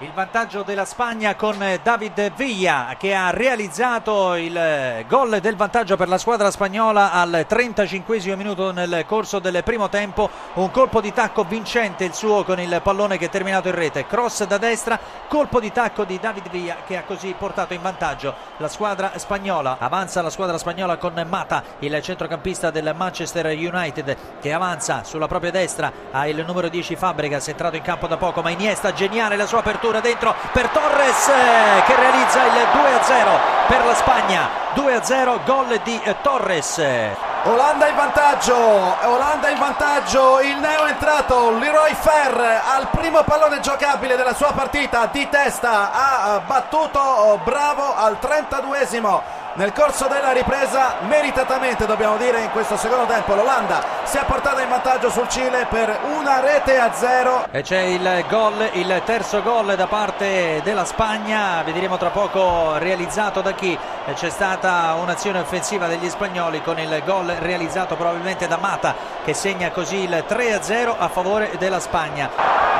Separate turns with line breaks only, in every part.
Il vantaggio della Spagna con David Villa che ha realizzato il gol del vantaggio per la squadra spagnola al 35 minuto nel corso del primo tempo. Un colpo di tacco vincente il suo con il pallone che è terminato in rete. Cross da destra, colpo di tacco di David Villa che ha così portato in vantaggio la squadra spagnola. Avanza la squadra spagnola con Mata, il centrocampista del Manchester United che avanza sulla propria destra. Ha il numero 10 Fabregas, entrato in campo da poco, ma Iniesta geniale la sua apertura dentro per Torres eh, che realizza il 2-0 per la Spagna. 2-0 gol di eh, Torres.
Olanda in vantaggio, Olanda in vantaggio, il neo entrato, Leroy Fer al primo pallone giocabile della sua partita di testa ha battuto oh, Bravo al 32esimo nel corso della ripresa meritatamente dobbiamo dire in questo secondo tempo l'Olanda si è portata in vantaggio sul Cile per una rete a zero
e c'è il gol il terzo gol da parte della Spagna vedremo tra poco realizzato da chi c'è stata un'azione offensiva degli spagnoli con il gol realizzato probabilmente da Mata che segna così il 3-0 a favore della Spagna.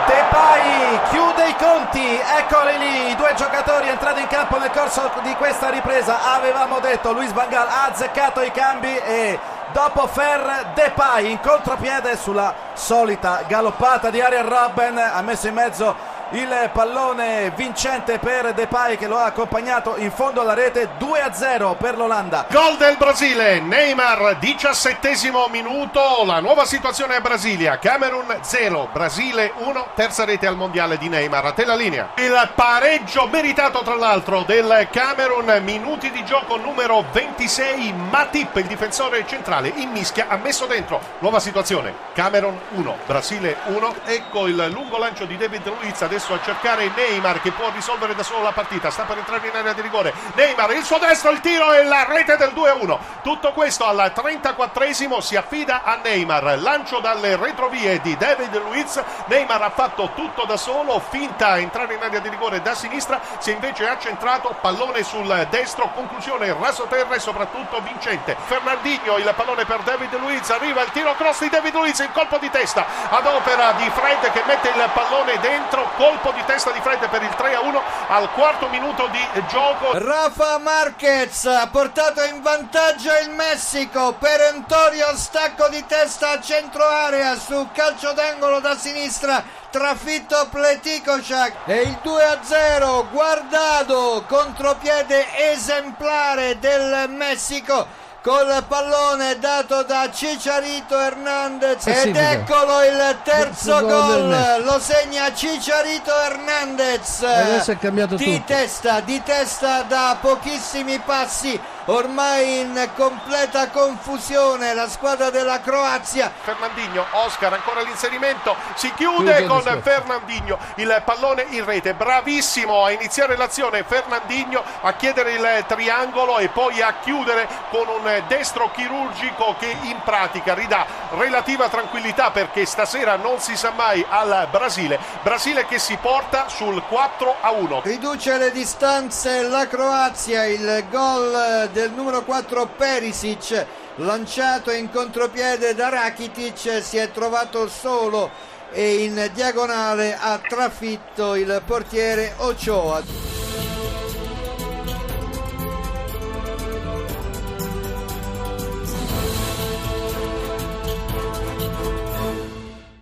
Depay chiude i conti, eccoli lì, i due giocatori entrati in campo nel corso di questa ripresa. Avevamo detto Luis Vangal ha azzeccato i cambi e dopo Fer Depay in contropiede sulla solita galoppata di Ariel Robben ha messo in mezzo il pallone vincente per Depay che lo ha accompagnato in fondo alla rete 2-0 per l'Olanda.
Gol del Brasile, Neymar 17 minuto, la nuova situazione a Brasilia, Camerun 0, Brasile 1, terza rete al mondiale di Neymar, a te la linea. Il pareggio meritato tra l'altro del Camerun, minuti di gioco numero 26, Matip, il difensore centrale, in mischia, ha messo dentro, nuova situazione, Camerun 1, Brasile 1, ecco il lungo lancio di David Luiz, adesso a cercare Neymar che può risolvere da solo la partita. Sta per entrare in area di rigore. Neymar il suo destro il tiro e la rete del 2-1 tutto questo al 34esimo si affida a Neymar. Lancio dalle retrovie di David Luiz. Neymar ha fatto tutto da solo finta a entrare in area di rigore da sinistra. Si è invece accentrato pallone sul destro conclusione raso terra e soprattutto vincente. Fernandinho il pallone per David Luiz. Arriva il tiro cross di David Luiz il colpo di testa. Ad opera di Fred che mette il pallone dentro colpo di testa di Fred per il 3 a 1 al quarto minuto di gioco.
Rafa Marquez ha portato in vantaggio il Messico. Perentorio stacco di testa a centro area su calcio d'angolo da sinistra. Trafitto Pletikocak e il 2 a 0 guardado contropiede esemplare del Messico col pallone dato da Cicciarito Hernandez ed eccolo il terzo gol, lo segna Cicciarito Hernandez.
Adesso è cambiato
di
tutto.
testa di testa da pochissimi passi ormai in completa confusione la squadra della Croazia.
Fernandinho, Oscar ancora l'inserimento. Si chiude
Chiude
con
discorso.
Fernandinho il pallone in rete. Bravissimo a iniziare l'azione Fernandinho a chiedere il triangolo e poi a chiudere con un destro chirurgico che in pratica ridà relativa tranquillità perché stasera non si sa mai al Brasile. Brasile che si porta sul 4 a 1
riduce le distanze la Croazia il gol del numero 4 Perisic lanciato in contropiede da Rakitic si è trovato solo e in diagonale ha trafitto il portiere Ochoa